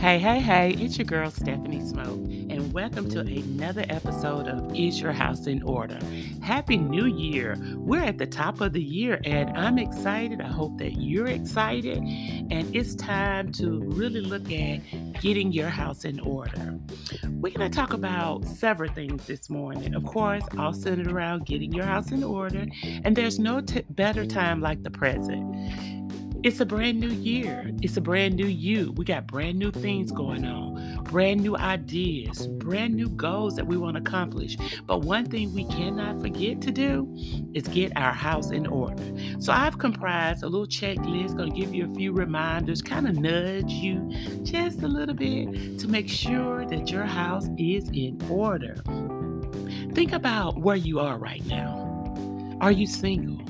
Hey, hey, hey, it's your girl Stephanie Smoke, and welcome to another episode of Is Your House in Order? Happy New Year! We're at the top of the year, and I'm excited. I hope that you're excited, and it's time to really look at getting your house in order. We're going to talk about several things this morning. Of course, all centered around getting your house in order, and there's no t- better time like the present. It's a brand new year. It's a brand new you. We got brand new things going on, brand new ideas, brand new goals that we want to accomplish. But one thing we cannot forget to do is get our house in order. So I've comprised a little checklist, going to give you a few reminders, kind of nudge you just a little bit to make sure that your house is in order. Think about where you are right now. Are you single?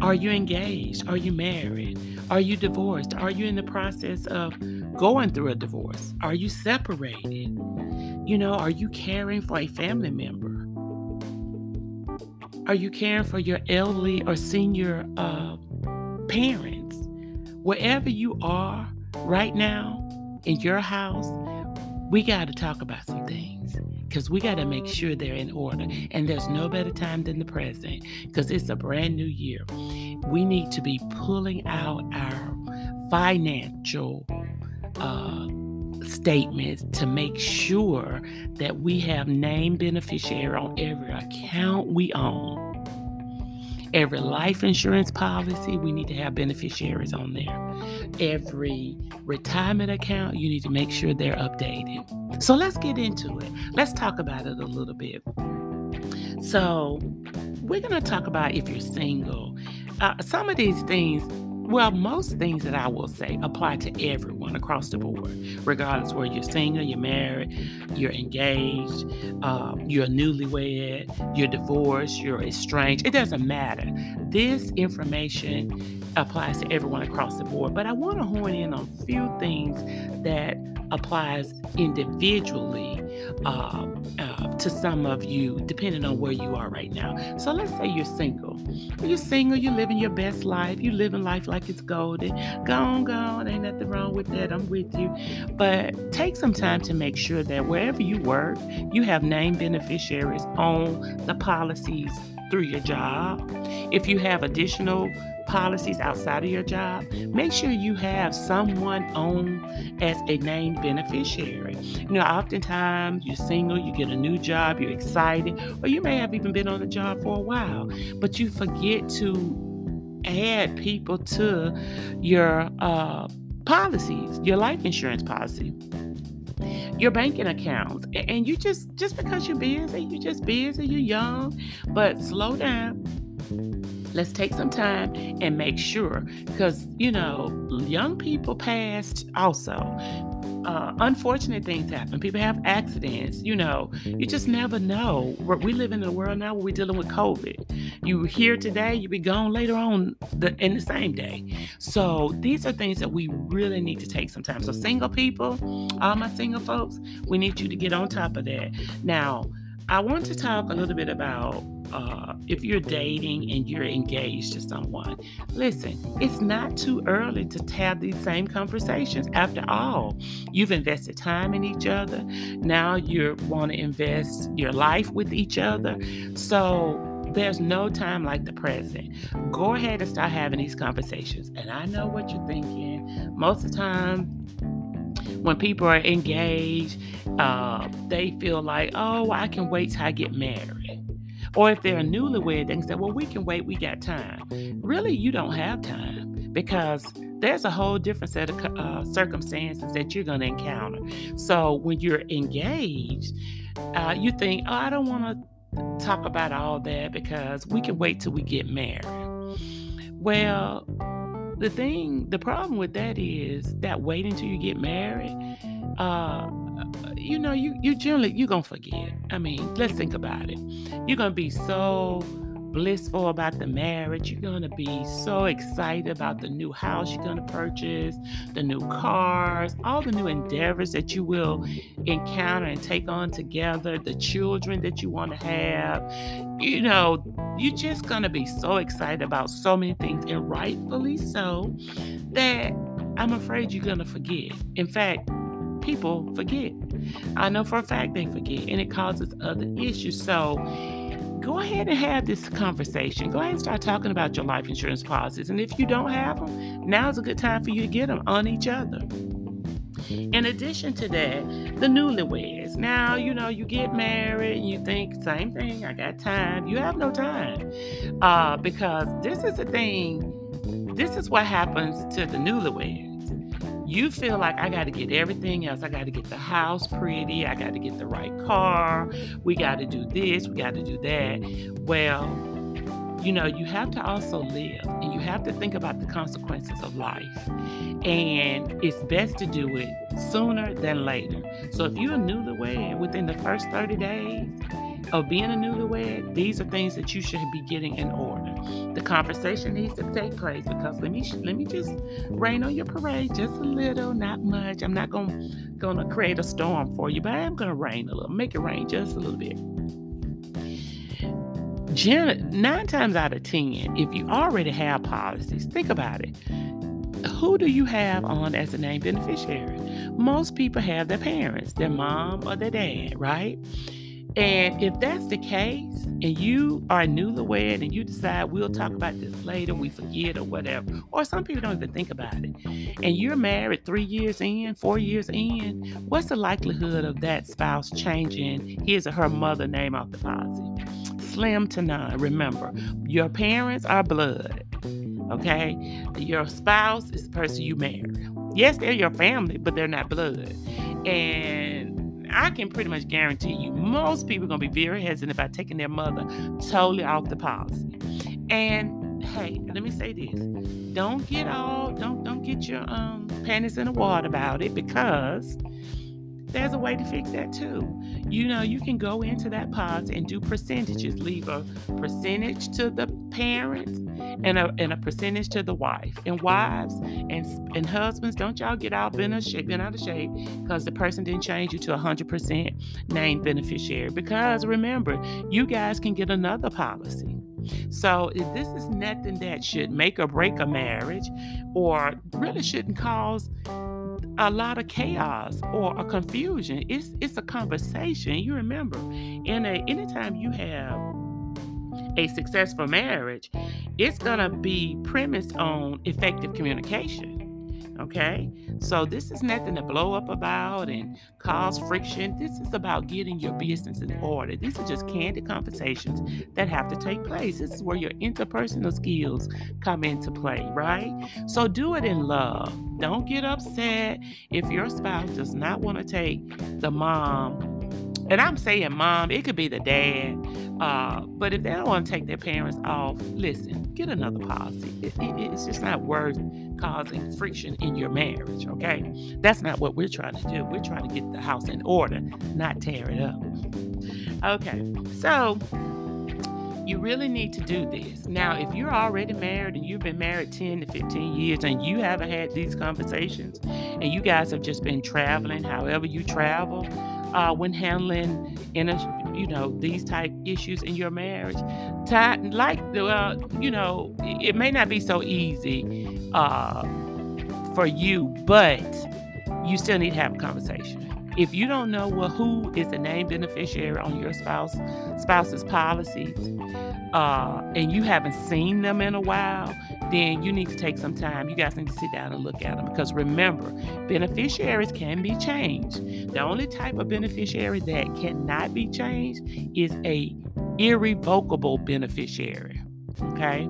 Are you engaged? Are you married? Are you divorced? Are you in the process of going through a divorce? Are you separated? You know, are you caring for a family member? Are you caring for your elderly or senior uh, parents? Wherever you are right now in your house, we got to talk about some things because we got to make sure they're in order. And there's no better time than the present because it's a brand new year. We need to be pulling out our financial uh, statements to make sure that we have named beneficiary on every account we own. Every life insurance policy, we need to have beneficiaries on there. Every retirement account, you need to make sure they're updated. So let's get into it. Let's talk about it a little bit. So, we're going to talk about if you're single. Uh, some of these things well, most things that I will say apply to everyone across the board, regardless where you're single, you're married, you're engaged, um, you're newlywed, you're divorced, you're estranged. It doesn't matter. This information applies to everyone across the board, but I want to hone in on a few things that applies individually uh, to some of you, depending on where you are right now. So let's say you're single. You're single, you're living your best life, you're living life like it's golden. Go on, go on, ain't nothing wrong with that. I'm with you. But take some time to make sure that wherever you work, you have named beneficiaries on the policies through your job. If you have additional policies outside of your job, make sure you have someone on as a named beneficiary. You know, oftentimes you're single, you get a new job, you're excited, or you may have even been on the job for a while, but you forget to add people to your uh, policies, your life insurance policy your banking accounts and you just just because you're busy you're just busy you're young but slow down let's take some time and make sure because you know young people passed also. Uh, unfortunate things happen. People have accidents you know. You just never know. We live in a world now where we're dealing with covid. You here today you be gone later on the, in the same day. So these are things that we really need to take some time. So single people all my single folks we need you to get on top of that. Now I want to talk a little bit about uh, if you're dating and you're engaged to someone. Listen, it's not too early to have these same conversations. After all, you've invested time in each other. Now you want to invest your life with each other. So there's no time like the present. Go ahead and start having these conversations. And I know what you're thinking. Most of the time, when people are engaged, uh, they feel like, oh, I can wait till I get married. Or if they're newlywed, they can say, well, we can wait, we got time. Really, you don't have time because there's a whole different set of uh, circumstances that you're going to encounter. So when you're engaged, uh, you think, oh, I don't want to talk about all that because we can wait till we get married. Well, the thing, the problem with that is that waiting until you get married, uh, you know, you you generally you're gonna forget. I mean, let's think about it. You're gonna be so blissful about the marriage. You're going to be so excited about the new house you're going to purchase, the new cars, all the new endeavors that you will encounter and take on together, the children that you want to have. You know, you're just going to be so excited about so many things, and rightfully so, that I'm afraid you're going to forget. In fact, people forget. I know for a fact they forget, and it causes other issues. So go ahead and have this conversation. Go ahead and start talking about your life insurance policies. And if you don't have them, now's a good time for you to get them on each other. In addition to that, the newlyweds. Now, you know, you get married and you think, same thing, I got time. You have no time. Uh, because this is the thing, this is what happens to the newlyweds you feel like I got to get everything else. I got to get the house pretty. I got to get the right car. We got to do this. We got to do that. Well, you know, you have to also live and you have to think about the consequences of life. And it's best to do it sooner than later. So if you're a newlywed within the first 30 days, of being a newlywed, these are things that you should be getting in order. The conversation needs to take place because let me let me just rain on your parade just a little, not much. I'm not gonna gonna create a storm for you, but I am gonna rain a little, make it rain just a little bit. Gen- nine times out of ten, if you already have policies, think about it. Who do you have on as a named beneficiary? Most people have their parents, their mom or their dad, right? And if that's the case, and you are newlywed and you decide we'll talk about this later, we forget or whatever, or some people don't even think about it, and you're married three years in, four years in, what's the likelihood of that spouse changing his or her mother name off the policy? Slim to none. Remember, your parents are blood. Okay? Your spouse is the person you marry. Yes, they're your family, but they're not blood. And I can pretty much guarantee you most people are going to be very hesitant about taking their mother totally off the policy. And hey, let me say this. Don't get all don't don't get your um panties in the water about it because there's a way to fix that too. You know, you can go into that policy and do percentages, leave a percentage to the parents and a, and a percentage to the wife. And wives and and husbands, don't y'all get out bent, shape, bent out of shape because the person didn't change you to a 100% named beneficiary. Because remember, you guys can get another policy. So if this is nothing that should make or break a marriage or really shouldn't cause a lot of chaos or a confusion. It's it's a conversation. You remember, in a anytime you have a successful marriage, it's gonna be premised on effective communication. Okay, so this is nothing to blow up about and cause friction. This is about getting your business in order. These are just candid conversations that have to take place. This is where your interpersonal skills come into play, right? So do it in love. Don't get upset if your spouse does not want to take the mom and I'm saying mom, it could be the dad. Uh, but if they don't want to take their parents off, listen, get another policy. It, it, it's just not worth causing friction in your marriage, okay? That's not what we're trying to do. We're trying to get the house in order, not tear it up. Okay, so you really need to do this. Now, if you're already married and you've been married 10 to 15 years and you haven't had these conversations and you guys have just been traveling however you travel, uh, when handling in a you know these type issues in your marriage like uh, you know it may not be so easy uh, for you but you still need to have a conversation if you don't know well who is the named beneficiary on your spouse spouse's policies uh, and you haven't seen them in a while then you need to take some time. You guys need to sit down and look at them because remember, beneficiaries can be changed. The only type of beneficiary that cannot be changed is a irrevocable beneficiary. Okay,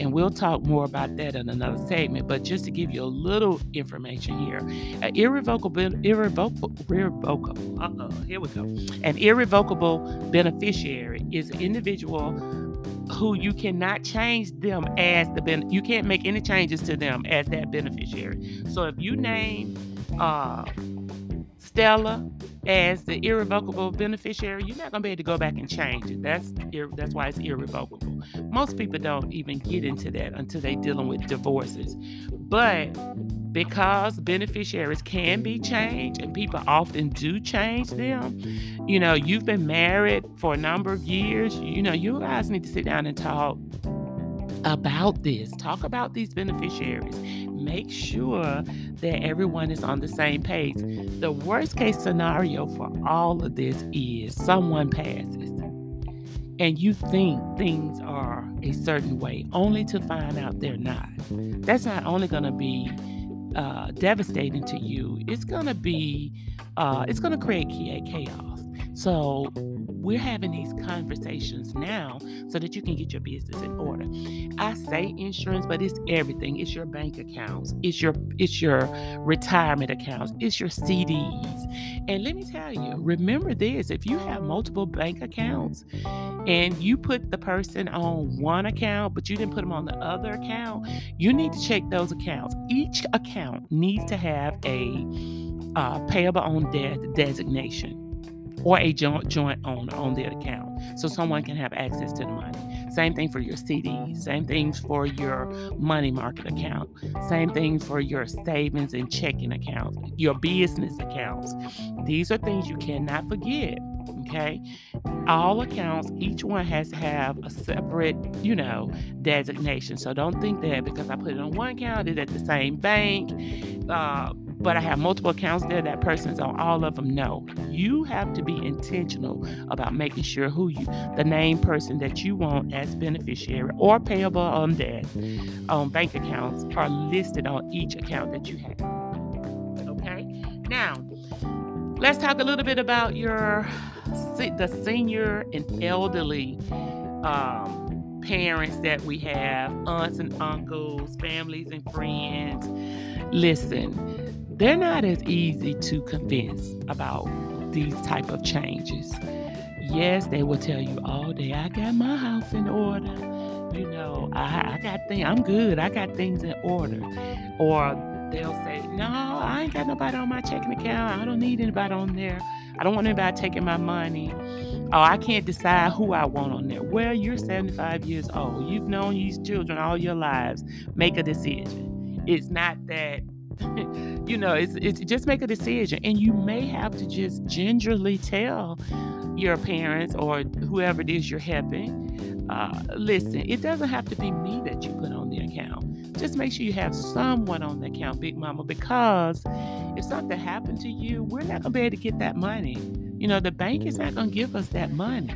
and we'll talk more about that in another segment. But just to give you a little information here, an irrevocable, irrevocable, irrevocable. Uh oh, here we go. An irrevocable beneficiary is an individual who you cannot change them as the ben- you can't make any changes to them as that beneficiary. So if you name uh, Stella as the irrevocable beneficiary, you're not gonna be able to go back and change it. That's ir- that's why it's irrevocable. Most people don't even get into that until they're dealing with divorces. But because beneficiaries can be changed and people often do change them, you know, you've been married for a number of years, you know, you guys need to sit down and talk about this. Talk about these beneficiaries. Make sure that everyone is on the same page. The worst case scenario for all of this is someone passes and you think things are a certain way only to find out they're not. That's not only going to be uh, devastating to you, it's going to be, uh, it's going to create chaos. So we're having these conversations now so that you can get your business in order. I say insurance, but it's everything. It's your bank accounts, it's your it's your retirement accounts, it's your CDs. And let me tell you, remember this, if you have multiple bank accounts and you put the person on one account but you didn't put them on the other account, you need to check those accounts. Each account needs to have a uh, payable on death designation or a joint joint owner on their account so someone can have access to the money. Same thing for your CDs, same things for your money market account, same thing for your savings and checking accounts, your business accounts. These are things you cannot forget. Okay. All accounts, each one has to have a separate, you know, designation. So don't think that because I put it on one account, it's at the same bank. Uh, but I have multiple accounts there. That person's on all of them. No, you have to be intentional about making sure who you, the name person that you want as beneficiary or payable on death on bank accounts are listed on each account that you have. Okay. Now, let's talk a little bit about your the senior and elderly um, parents that we have, aunts and uncles, families and friends. Listen they're not as easy to convince about these type of changes. Yes, they will tell you oh, all day, I got my house in order. You know, I, I got things, I'm good. I got things in order. Or they'll say, no, I ain't got nobody on my checking account. I don't need anybody on there. I don't want anybody taking my money. Oh, I can't decide who I want on there. Well, you're 75 years old. You've known these children all your lives. Make a decision. It's not that you know, it's, it's just make a decision. And you may have to just gingerly tell your parents or whoever it is you're helping, uh, listen, it doesn't have to be me that you put on the account. Just make sure you have someone on the account, Big Mama, because if something happened to you, we're not going to be able to get that money. You know, the bank is not going to give us that money.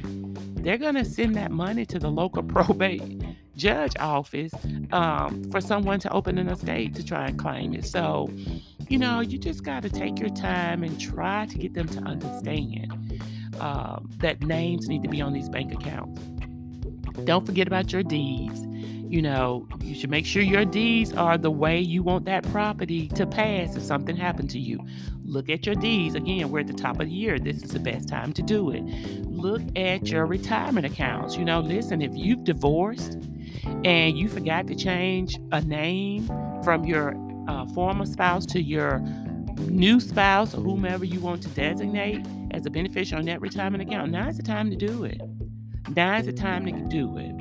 They're going to send that money to the local probate judge office um, for someone to open an estate to try and claim it. So, you know, you just got to take your time and try to get them to understand um, that names need to be on these bank accounts. Don't forget about your deeds. You know, you should make sure your deeds are the way you want that property to pass if something happened to you. Look at your deeds. Again, we're at the top of the year. This is the best time to do it. Look at your retirement accounts. You know, listen, if you've divorced, and you forgot to change a name from your uh, former spouse to your new spouse or whomever you want to designate as a beneficiary on that retirement account, now's the time to do it. Now's the time to do it.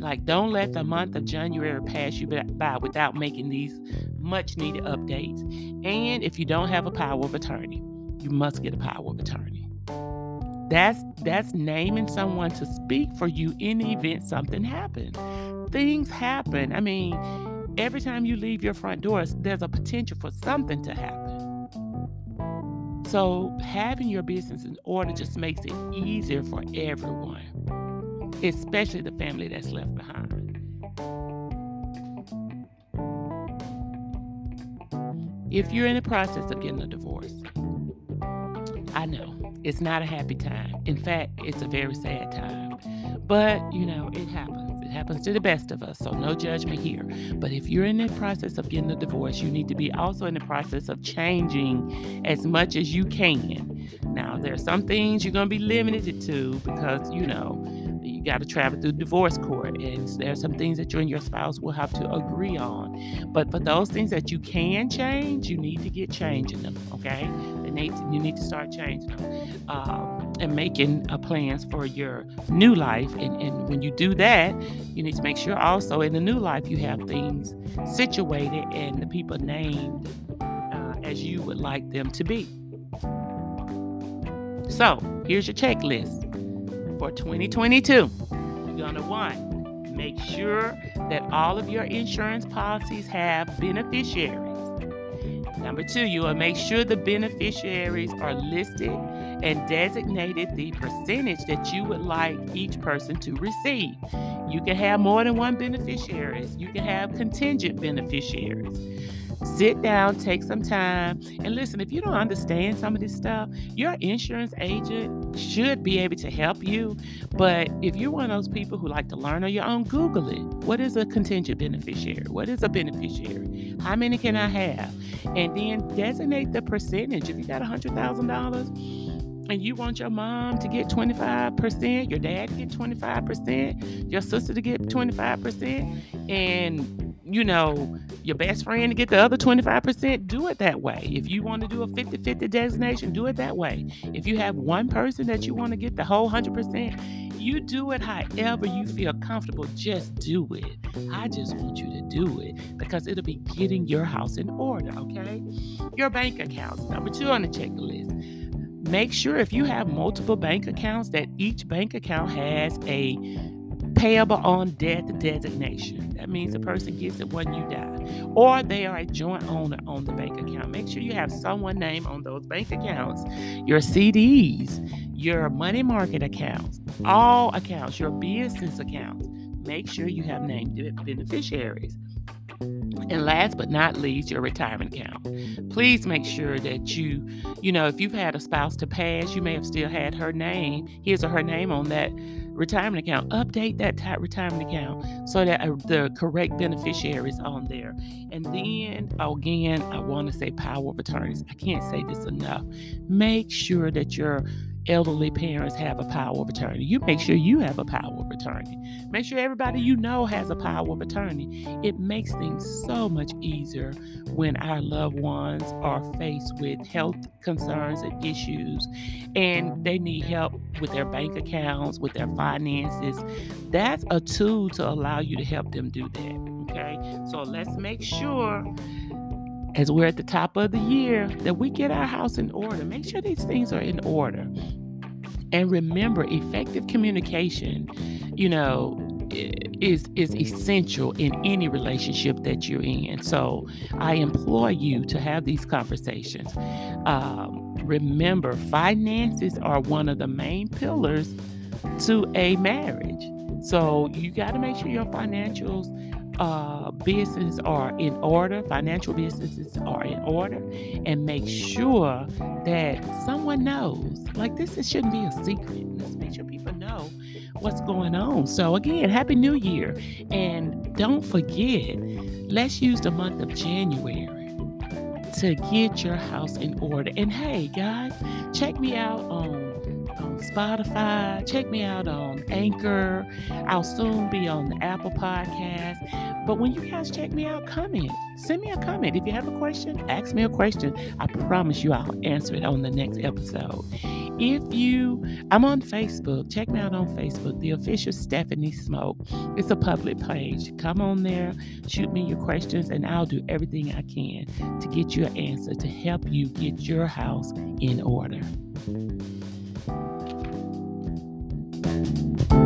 Like, don't let the month of January pass you by without making these much needed updates. And if you don't have a power of attorney, you must get a power of attorney. That's that's naming someone to speak for you in the event something happens. Things happen. I mean, every time you leave your front doors, there's a potential for something to happen. So having your business in order just makes it easier for everyone, especially the family that's left behind. If you're in the process of getting a divorce, I know it's not a happy time. In fact, it's a very sad time. But, you know, it happens. It happens to the best of us, so no judgment here. But if you're in the process of getting a divorce, you need to be also in the process of changing as much as you can. Now, there are some things you're going to be limited to because, you know, got to travel through divorce court and there are some things that you and your spouse will have to agree on. But for those things that you can change you need to get changing them okay? They need to, you need to start changing them um, and making uh, plans for your new life and, and when you do that you need to make sure also in the new life you have things situated and the people named uh, as you would like them to be. So here's your checklist for 2022. You're going to one, make sure that all of your insurance policies have beneficiaries. Number two, you will make sure the beneficiaries are listed and designated the percentage that you would like each person to receive. You can have more than one beneficiaries. You can have contingent beneficiaries. Sit down, take some time, and listen. If you don't understand some of this stuff, your insurance agent should be able to help you. But if you're one of those people who like to learn on your own, Google it. What is a contingent beneficiary? What is a beneficiary? How many can I have? And then designate the percentage. If you got $100,000, and you want your mom to get 25%, your dad to get 25%, your sister to get 25%, and you know, your best friend to get the other 25%, do it that way. If you want to do a 50 50 designation, do it that way. If you have one person that you want to get the whole 100%, you do it however you feel comfortable. Just do it. I just want you to do it because it'll be getting your house in order, okay? Your bank accounts, number two on the checklist make sure if you have multiple bank accounts that each bank account has a payable on death designation. That means the person gets it when you die. Or they are a joint owner on the bank account. Make sure you have someone named on those bank accounts. Your CDs, your money market accounts, all accounts, your business accounts. Make sure you have named beneficiaries. And last but not least, your retirement account. Please make sure that you, you know, if you've had a spouse to pass, you may have still had her name, his or her name on that retirement account. Update that retirement account so that uh, the correct beneficiaries on there. And then again, I want to say power of attorneys. I can't say this enough. Make sure that your elderly parents have a power of attorney. You make sure you have a power of attorney. Make sure everybody you know has a power of attorney. It makes things so much easier when our loved ones are faced with health concerns and issues and they need help with their bank accounts, with their finances. That's a tool to allow you to help them do that. Okay, so let's make sure as we're at the top of the year, that we get our house in order. Make sure these things are in order. And remember, effective communication, you know, is is essential in any relationship that you're in. So I implore you to have these conversations. Um, remember, finances are one of the main pillars to a marriage. So you got to make sure your financials uh, businesses are in order, financial businesses are in order, and make sure that someone knows. Like this, it shouldn't be a secret. Let's make sure people know what's going on. So again, happy New Year, and don't forget, let's use the month of January to get your house in order. And hey, guys, check me out on Spotify. Check me out on Anchor. I'll soon be on the Apple Podcast. But when you guys check me out, comment. Send me a comment. If you have a question, ask me a question. I promise you I'll answer it on the next episode. If you, I'm on Facebook. Check me out on Facebook, the official Stephanie Smoke. It's a public page. Come on there, shoot me your questions, and I'll do everything I can to get you an answer to help you get your house in order. Thank you.